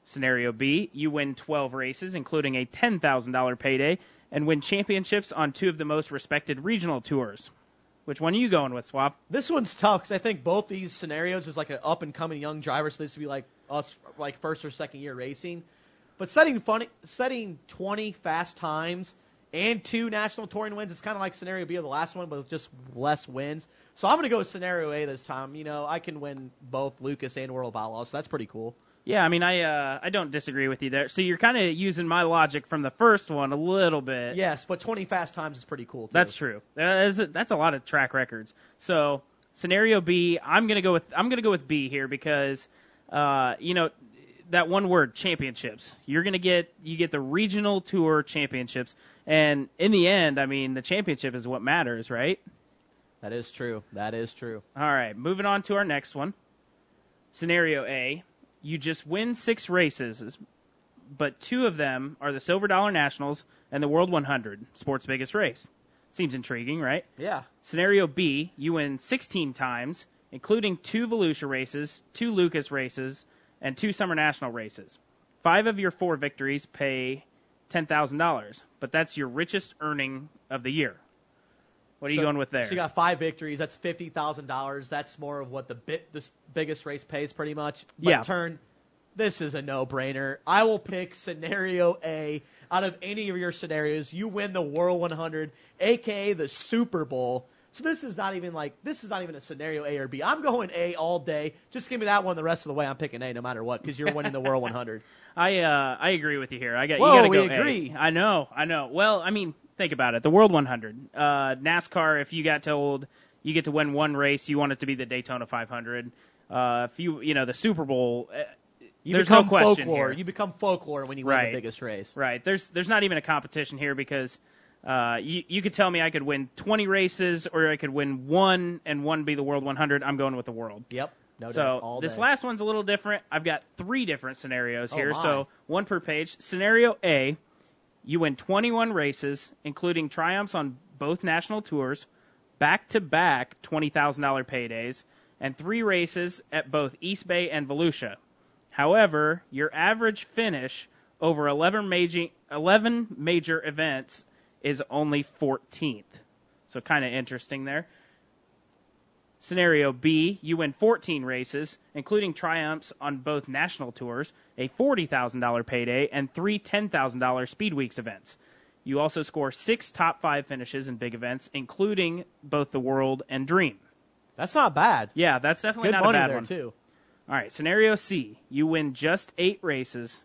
Scenario B: You win 12 races, including a $10,000 payday, and win championships on two of the most respected regional tours. Which one are you going with, Suave?
This one's tough because I think both these scenarios is like an up and coming young driver, so this would be like us, like first or second year racing. But setting funny, setting twenty fast times and two national touring wins, it's kind of like scenario B of the last one, but just less wins. So I'm going to go with scenario A this time. You know, I can win both Lucas and World of Outlaws, so that's pretty cool.
Yeah, I mean, I uh, I don't disagree with you there. So you're kind of using my logic from the first one a little bit.
Yes, but 20 fast times is pretty cool. Too.
That's true. That is a, that's a lot of track records. So scenario B, I'm gonna go with I'm gonna go with B here because uh, you know that one word championships. You're gonna get you get the regional tour championships, and in the end, I mean the championship is what matters, right?
That is true. That is true.
All right, moving on to our next one. Scenario A: You just win six races, but two of them are the Silver Dollar Nationals and the World 100, sport's biggest race. Seems intriguing, right?
Yeah.
Scenario B: You win 16 times, including two Volusia races, two Lucas races, and two Summer National races. Five of your four victories pay ten thousand dollars, but that's your richest earning of the year. What are you going with there?
So you got five victories. That's fifty thousand dollars. That's more of what the bit this biggest race pays, pretty much. But
Yeah.
Turn. This is a no-brainer. I will pick scenario A out of any of your scenarios. You win the World 100, aka the Super Bowl. So this is not even like this is not even a scenario A or B. I'm going A all day. Just give me that one the rest of the way. I'm picking A no matter what because you're winning the World 100.
I uh, I agree with you here. I got
Whoa,
you got to
we
go A.
agree.
I know, I know. Well, I mean, think about it. The World 100, uh, NASCAR. If you got told you get to win one race, you want it to be the Daytona 500. Uh, if you you know the Super Bowl, uh,
You
there's
become
no question
folklore.
here.
You become folklore when you win
Right.
the biggest race.
Right. There's there's not even a competition here because uh, you you could tell me I could win 20 races or I could win one and one be the World 100. I'm going with the World.
Yep. No
so
doubt. All
this last one's a little different. I've got three different scenarios
Oh,
here, so one per page. Scenario A: You win 21 races, including triumphs on both national tours, back to back $20,000 paydays, and three races at both East Bay and Volusia. However, your average finish over 11 major, 11 major events is only 14th. So kind of interesting there. Scenario B, you win 14 races, including triumphs on both national tours, a $40,000 payday, and three $10,000 Speed Weeks events. You also score six top five finishes in big events, including both the World and Dream.
That's not bad.
Yeah, that's definitely
Good
not
money
a bad
there
one.
too.
All right, scenario C. You win just eight races,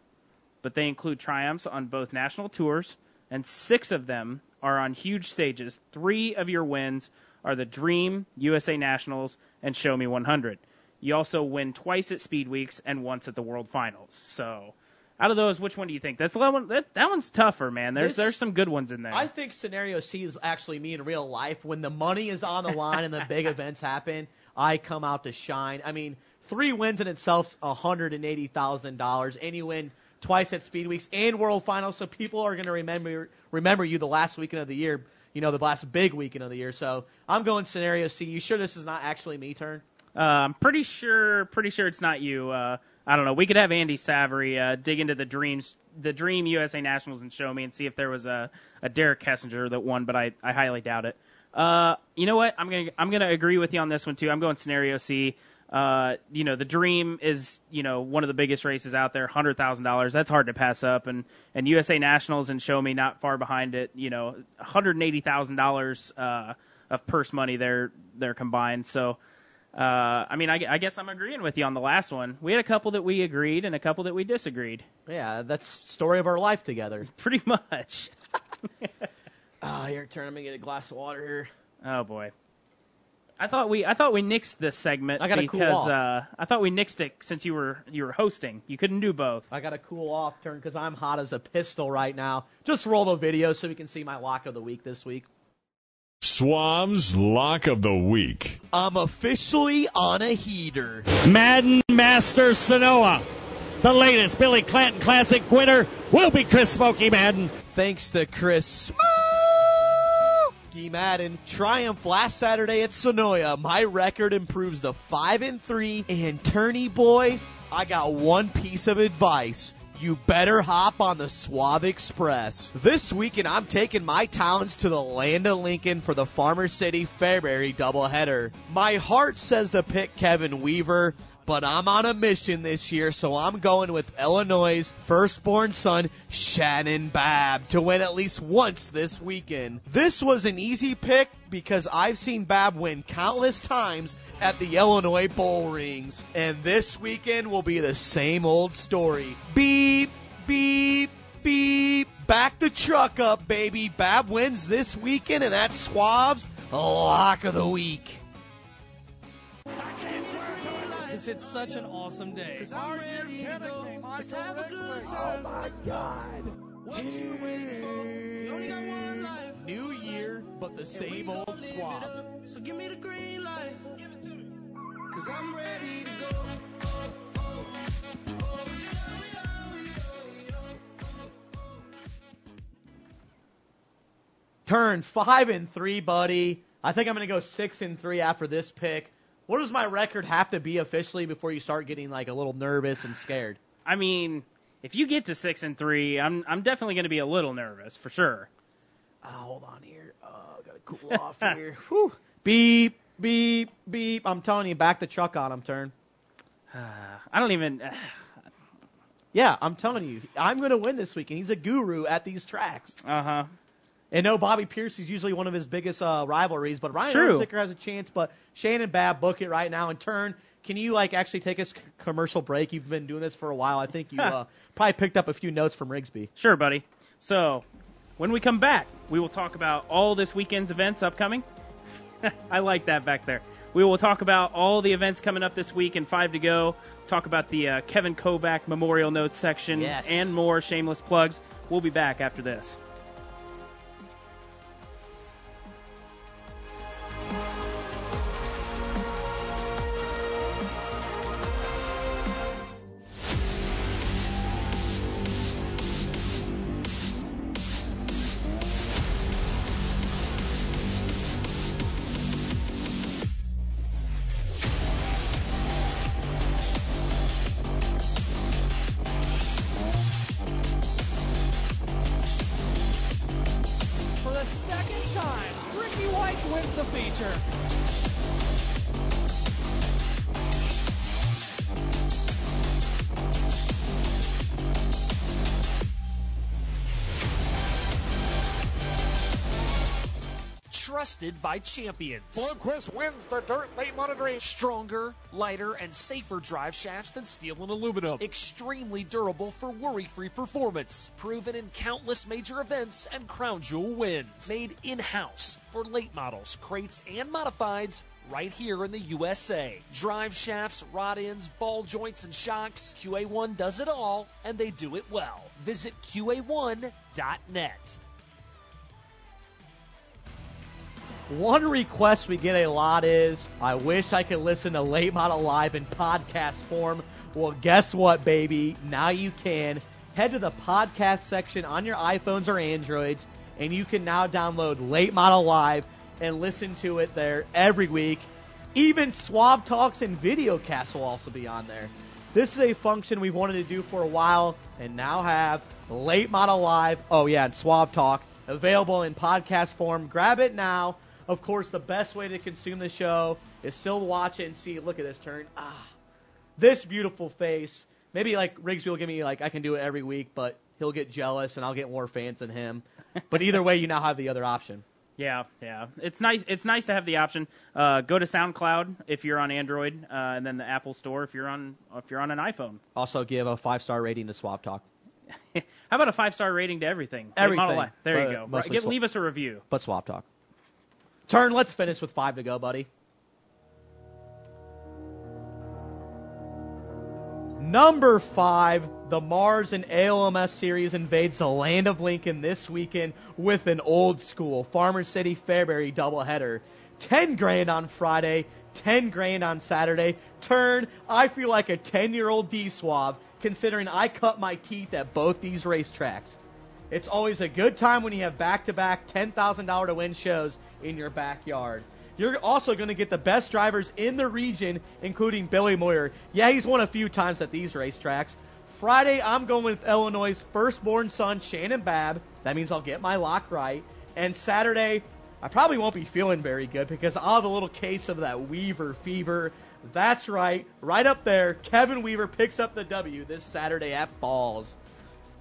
but they include triumphs on both national tours, and six of them are on huge stages. Three of your wins are the Dream, USA Nationals, and Show Me 100. You also win twice at Speed Weeks and once at the World Finals. So, out of those, which one do you think? That's the one. That, that one's tougher, man. There's
This-
there's some good ones in there.
I think scenario C is actually me in real life. When the money is on the line and the big events happen, I come out to shine. I mean, three wins in itself's hundred and eighty thousand dollars, and you win twice at Speed Weeks and World Finals, so people are going to remember remember you the last weekend of the year. You know, the last big weekend of the year. So I'm going scenario C. You sure this is not actually me turn?
Uh, I'm pretty sure, pretty sure it's not you. Uh, I don't know. We could have Andy Savory uh, dig into the dreams, the Dream USA Nationals, and show me and see if there was a, a Derek Kessinger that won, but I, I highly doubt it. Uh, you know what? I'm gonna I'm gonna agree with you on this one too. I'm going scenario C. Uh, you know, the Dream is you know one of the biggest races out there, hundred thousand dollars. That's hard to pass up, and and USA Nationals and Show Me not far behind it. You know, hundred and eighty thousand dollars uh, of purse money there they're combined. So. Uh, I mean, I, I guess I'm agreeing with you on the last one. We had a couple that we agreed and a couple that we disagreed.
Yeah, that's story of our life together.
Pretty much.
Ah, here, turn. I'm gonna get a glass of water here.
Oh boy. I thought we I thought we nixed this segment
I gotta cool
because
off.
uh, I thought we nixed it since you were you were hosting. You couldn't do both.
I got to cool off turn because I'm hot as a pistol right now. Just roll the video so we can see my lock of the week this week.
Suave's lock of the week.
I'm officially on a heater.
Madden Master Senoia. The latest Billy Clanton Classic winner will be Chris Smoky Madden.
Thanks to Chris Smoky Madden. Triumph last Saturday at Senoia. My record improves to 5 and 3. And Turney Boy, I got one piece of advice. You better hop on the Suave Express. This weekend, I'm taking my talents to the land of Lincoln for the Farmer City Fairbury doubleheader. My heart says to pick Kevin Weaver, but I'm on a mission this year, so I'm going with Illinois' firstborn son, Shannon Babb, to win at least once this weekend. This was an easy pick because I've seen Babb win countless times at the Illinois Bowl rings. And this weekend will be the same old story. Beep, beep, beep. Back the truck up, baby. Babb wins this weekend, and that's Suave's lock of the week.
Because it's such an awesome day.
Are you kidding me? Michael Rigsby?
Oh my God. New year, but the same old Suave.
So give me the green light. Cause I'm ready to go.
Turn five and three, buddy. I think I'm going to go six and three after this pick. What does my record have to be officially before you start getting like a little nervous and scared?
I mean, if you get to six and three, I'm I'm definitely going to be a little nervous for sure.
Oh, hold on here. Oh, gotta cool off here. Whew. Beep, beep, beep. I'm telling you, back the truck on him, turn.
I don't even.
Yeah, I'm telling you, I'm going to win this weekend. He's a guru at these tracks.
Uh huh.
And no, Bobby Pierce is usually one of his biggest uh, rivalries, but Ryan
true.
Unzicker has a chance. But Shannon Babb book it right now. In turn, can you like actually take a s- commercial break? You've been doing this for a while. I think you uh, probably picked up a few notes from Rigsby.
Sure, buddy. So, when we come back, we will talk about all this weekend's events upcoming. I like that back there. We will talk about all the events coming up this week and five to go. Talk about the uh, Kevin Kovac Memorial Notes section
Yes.
and more shameless plugs. We'll be back after this.
Time, Ricky Weiss wins the feature.
Trusted by champions.
Bloomquist wins the dirt late monitoring.
Stronger, lighter, and safer drive shafts than steel and aluminum. Extremely durable for worry free performance. Proven in countless major events and crown jewel wins. Made in house for late models, crates, and modifieds right here in the USA. Drive shafts, rod ends, ball joints, and shocks. QA1 does it all, and they do it well. Visit QA1.net.
One request we get a lot is I wish I could listen to Late Model Live in podcast form. Well, guess what, baby? Now you can. Head to the podcast section on your iPhones or Androids, and you can now download Late Model Live and listen to it there every week. Even Suave Talks and Videocast will also be on there. This is a function we've wanted to do for a while and now have Late Model Live. Oh, yeah, and Suave Talk available in podcast form. Grab it now. Of course, the best way to consume the show is still watch it and see. Look at this turn. Ah, this beautiful face. Maybe like Rigsby will give me like I can do it every week, but he'll get jealous and I'll get more fans than him. but either way, you now have the other option.
Yeah, yeah. It's nice. It's nice to have the option. Uh, go to SoundCloud if you're on Android, uh, and then the Apple Store if you're on if you're on an iPhone.
Also, give a five star rating to Suave Talk.
How about a five star rating to everything?
Everything.
Model Live. There you go.
mostly
Give, leave us a review.
But Suave Talk. Turn. Let's finish with five to go, buddy. Number five, The Mars and ALMS series invades the land of Lincoln this weekend with an old school Farmer City Fairbury doubleheader. 10 grand on Friday, 10 grand on Saturday. Turn, I feel like a 10 year old D Suave considering I cut my teeth at both these racetracks. It's always a good time when you have back to back $10,000 to win shows in your backyard. You're also going to get the best drivers in the region, including Billy Moyer. Yeah, he's won a few times at these racetracks. Friday, I'm going with Illinois' firstborn son, Shannon Babb. That means I'll get my lock right. And Saturday, I probably won't be feeling very good because I'll have a little case of that Weaver fever. That's right, right up there. Kevin Weaver picks up the W this Saturday at Falls.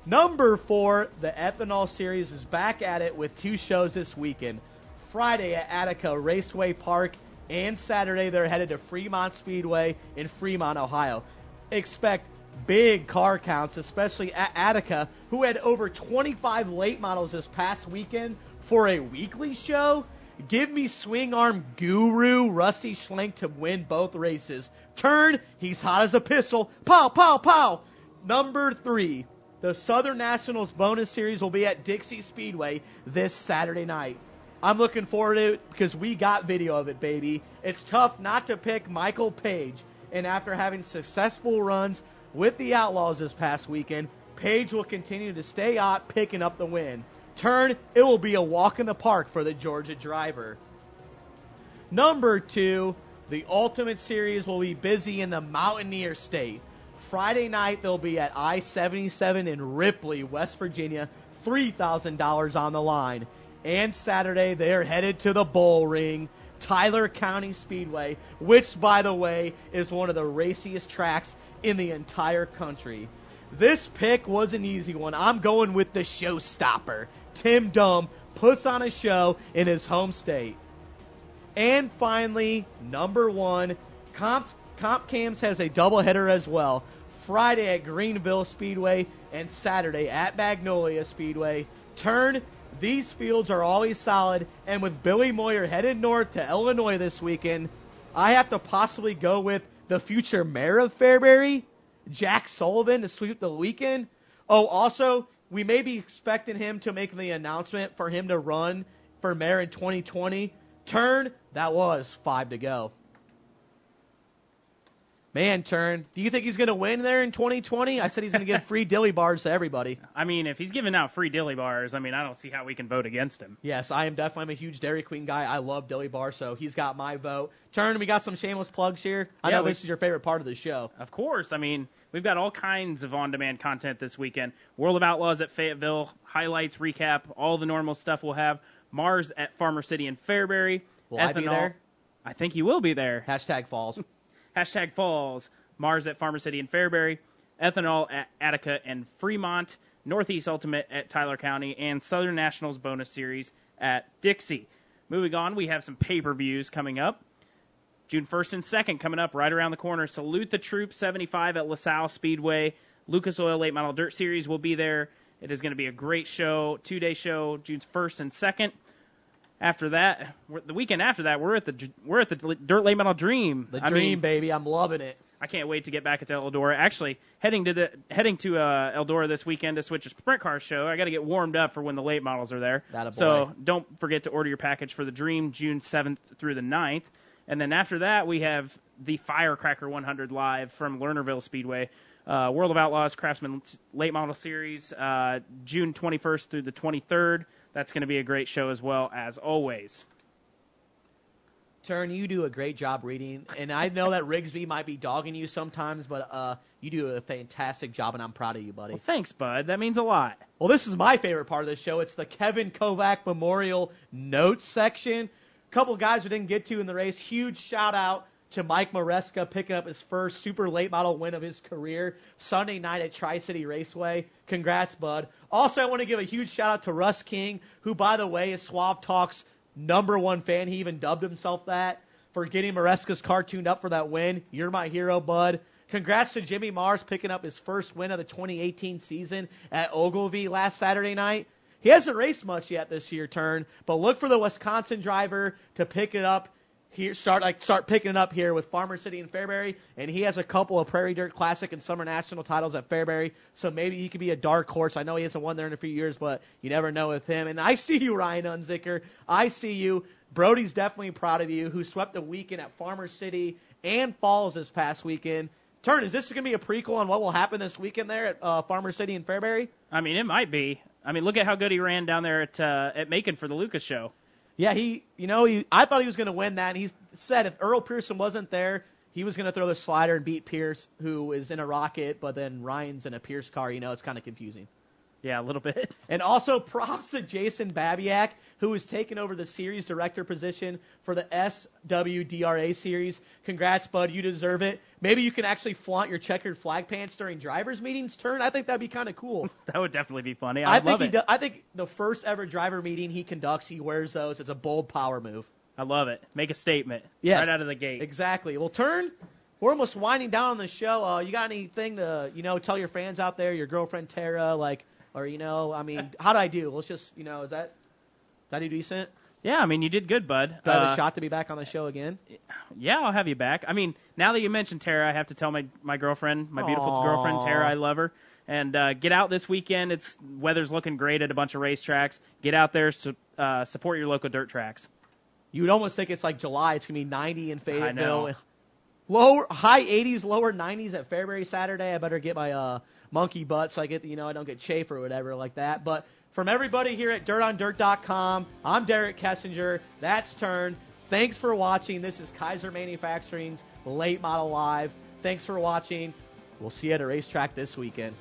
Number four, the Ethanol Series is back at it with two shows this weekend. Friday at Attica Raceway Park, and Saturday they're headed to Fremont Speedway in Fremont, Ohio. Expect big car counts, especially at Attica, who had over 25 late models this past weekend for a weekly show. Give me swing arm guru Rusty Schlenk to win both races. Turn, he's hot as a pistol. Pow, pow, pow. Number three, the Southern Nationals bonus series will be at Dixie Speedway this Saturday night. I'm looking forward to it because we got video of it, baby. It's tough not to pick Michael Page, and after having successful runs with the Outlaws this past weekend, Page will continue to stay hot, picking up the win. Turn, it will be a walk in the park for the Georgia driver. Number two, the Ultimate Series will be busy in the Mountaineer State. Friday night, they'll be at I 77 in Ripley, West Virginia, $3,000 on the line. And Saturday, they're headed to the Bull Ring, Tyler County Speedway, which, by the way, is one of the raciest tracks in the entire country. This pick was an easy one. I'm going with the showstopper. Tim Dumb puts on a show in his home state. And finally, number one, Comp, Comp Cams has a doubleheader as well. Friday at Greenville Speedway and Saturday at Magnolia Speedway. Turn, these fields are always solid, and with Billy Moyer headed north to Illinois this weekend, I have to possibly go with the future mayor of Fairbury, Jack Sullivan, to sweep the weekend. Oh, also, we may be expecting him to make the announcement for him to run for mayor in 2020. Turn, that was five to go. Man, Turn, do you think he's going to win there in 2020? I said he's going to give free dilly bars to everybody.
I mean, if he's giving out free dilly bars, I mean, I don't see how we can vote against him.
Yes, I am definitely I'm a huge Dairy Queen guy. I love dilly bar, so he's got my vote. Turn, we got some shameless plugs here. I
Yeah,
know
we-
this is your favorite part of the show.
Of course. I mean, we've got all kinds of on demand content this weekend. World of Outlaws at Fayetteville, highlights, recap, all the normal stuff we'll have. Mars at Farmer City and Fairbury.
Will I be
Ethanol-
there?
I think you will be there.
Hashtag falls.
Hashtag falls. Mars at Farmer City and Fairbury. Ethanol at Attica and Fremont. Northeast Ultimate at Tyler County. And Southern Nationals bonus series at Dixie. Moving on, we have some pay per views coming up. June 1st and 2nd coming up right around the corner. Salute the Troop 75 at LaSalle Speedway. Lucas Oil Late Model Dirt Series will be there. It is going to be a great show, two day show, June 1st and 2nd. After that, the weekend after that, we're at the we're at the Dirt Late Model Dream.
The
I
dream,
mean,
baby. I'm loving it.
I can't wait to get back to Eldora. Actually, heading to the heading to uh, Eldora this weekend to switch a sprint car show. I got to get warmed up for when the late models are there.
That
so don't forget to order your package for the Dream June seventh through the 9th. and then after that we have the Firecracker 100 live from Lernerville Speedway. Uh, World of Outlaws Craftsman Late Model Series, uh, June 21st through the 23rd. That's going to be a great show as well as always.
Turn, you do a great job reading, and I know that Rigsby might be dogging you sometimes, but uh, you do a fantastic job, and I'm proud of you, buddy.
Well, thanks, bud. That means a lot.
Well, this is my favorite part of the show. It's the Kevin Kovac Memorial Notes section. A couple guys we didn't get to in the race. Huge shout out to Mike Maresca picking up his first super late model win of his career Sunday night at Tri City Raceway. Congrats, bud. Also, I want to give a huge shout out to Russ King, who, by the way, is Suave Talk's number one fan. He even dubbed himself that for getting Maresca's car tuned up for that win. You're my hero, bud. Congrats to Jimmy Mars picking up his first win of the 2018 season at Ogilvie last Saturday night. He hasn't raced much yet this year, turn, but look for the Wisconsin driver to pick it up here start like start picking it up here with Farmer City and Fairbury, and he has a couple of Prairie Dirt Classic and Summer National titles at Fairbury, so maybe he could be a dark horse. I know he hasn't won there in a few years, but you never know with him. And I see you, Ryan Unzicker. I see you. Brody's definitely proud of you, who swept the weekend at Farmer City and Falls this past weekend. Turn, is this going to be a prequel on what will happen this weekend there at uh, Farmer City and Fairbury?
I mean, it might be. I mean, look at how good he ran down there at uh, at Macon for the Lucas show.
Yeah, he, you know, he, I thought he was going to win that. And he said if Earl Pearson wasn't there, he was going to throw the slider and beat Pierce, who is in a rocket, but then Ryan's in a Pierce car. You know, it's kind of confusing.
Yeah, a little bit.
And also props to Jason Babiak, who has taken over the series director position for the SWDRA series. Congrats, bud. You deserve it. Maybe you can actually flaunt your checkered flag pants during drivers' meetings. Turn. I think that'd be kind of cool.
that would definitely be funny.
I
I'd
think
love
he.
it.
Do, I think the first ever driver meeting he conducts, he wears those. It's a bold power move.
I love it. Make a statement
Yes.
right out of the gate.
Exactly. Well, turn. We're almost winding down on the show. Uh, you got anything to you know tell your fans out there, your girlfriend Tara, like, or you know, I mean, how do I do? Let's just you know, is that did I do decent?
Yeah, I mean, you did good, bud.
Do I have
Uh,
a shot to be back on the show again?
Yeah, I'll have you back. I mean, now that you mentioned Tara, I have to tell my my girlfriend, my beautiful girlfriend Tara, I love her. And uh, get out this weekend. It's weather's looking great at a bunch of racetracks. Get out there, su- uh, support your local dirt tracks.
You would almost think it's like July. It's gonna be 90 in
I
Fayetteville.
know.
Lower high 80s, lower 90s at Fairbury Saturday. I better get my uh, monkey butt so I get you know I don't get chafe or whatever like that. But from everybody here at DirtOnDirt.com, I'm Derek Kessinger. That's Turn. Thanks for watching. This is Kaiser Manufacturing's Late Model Live. Thanks for watching. We'll see you at a racetrack this weekend.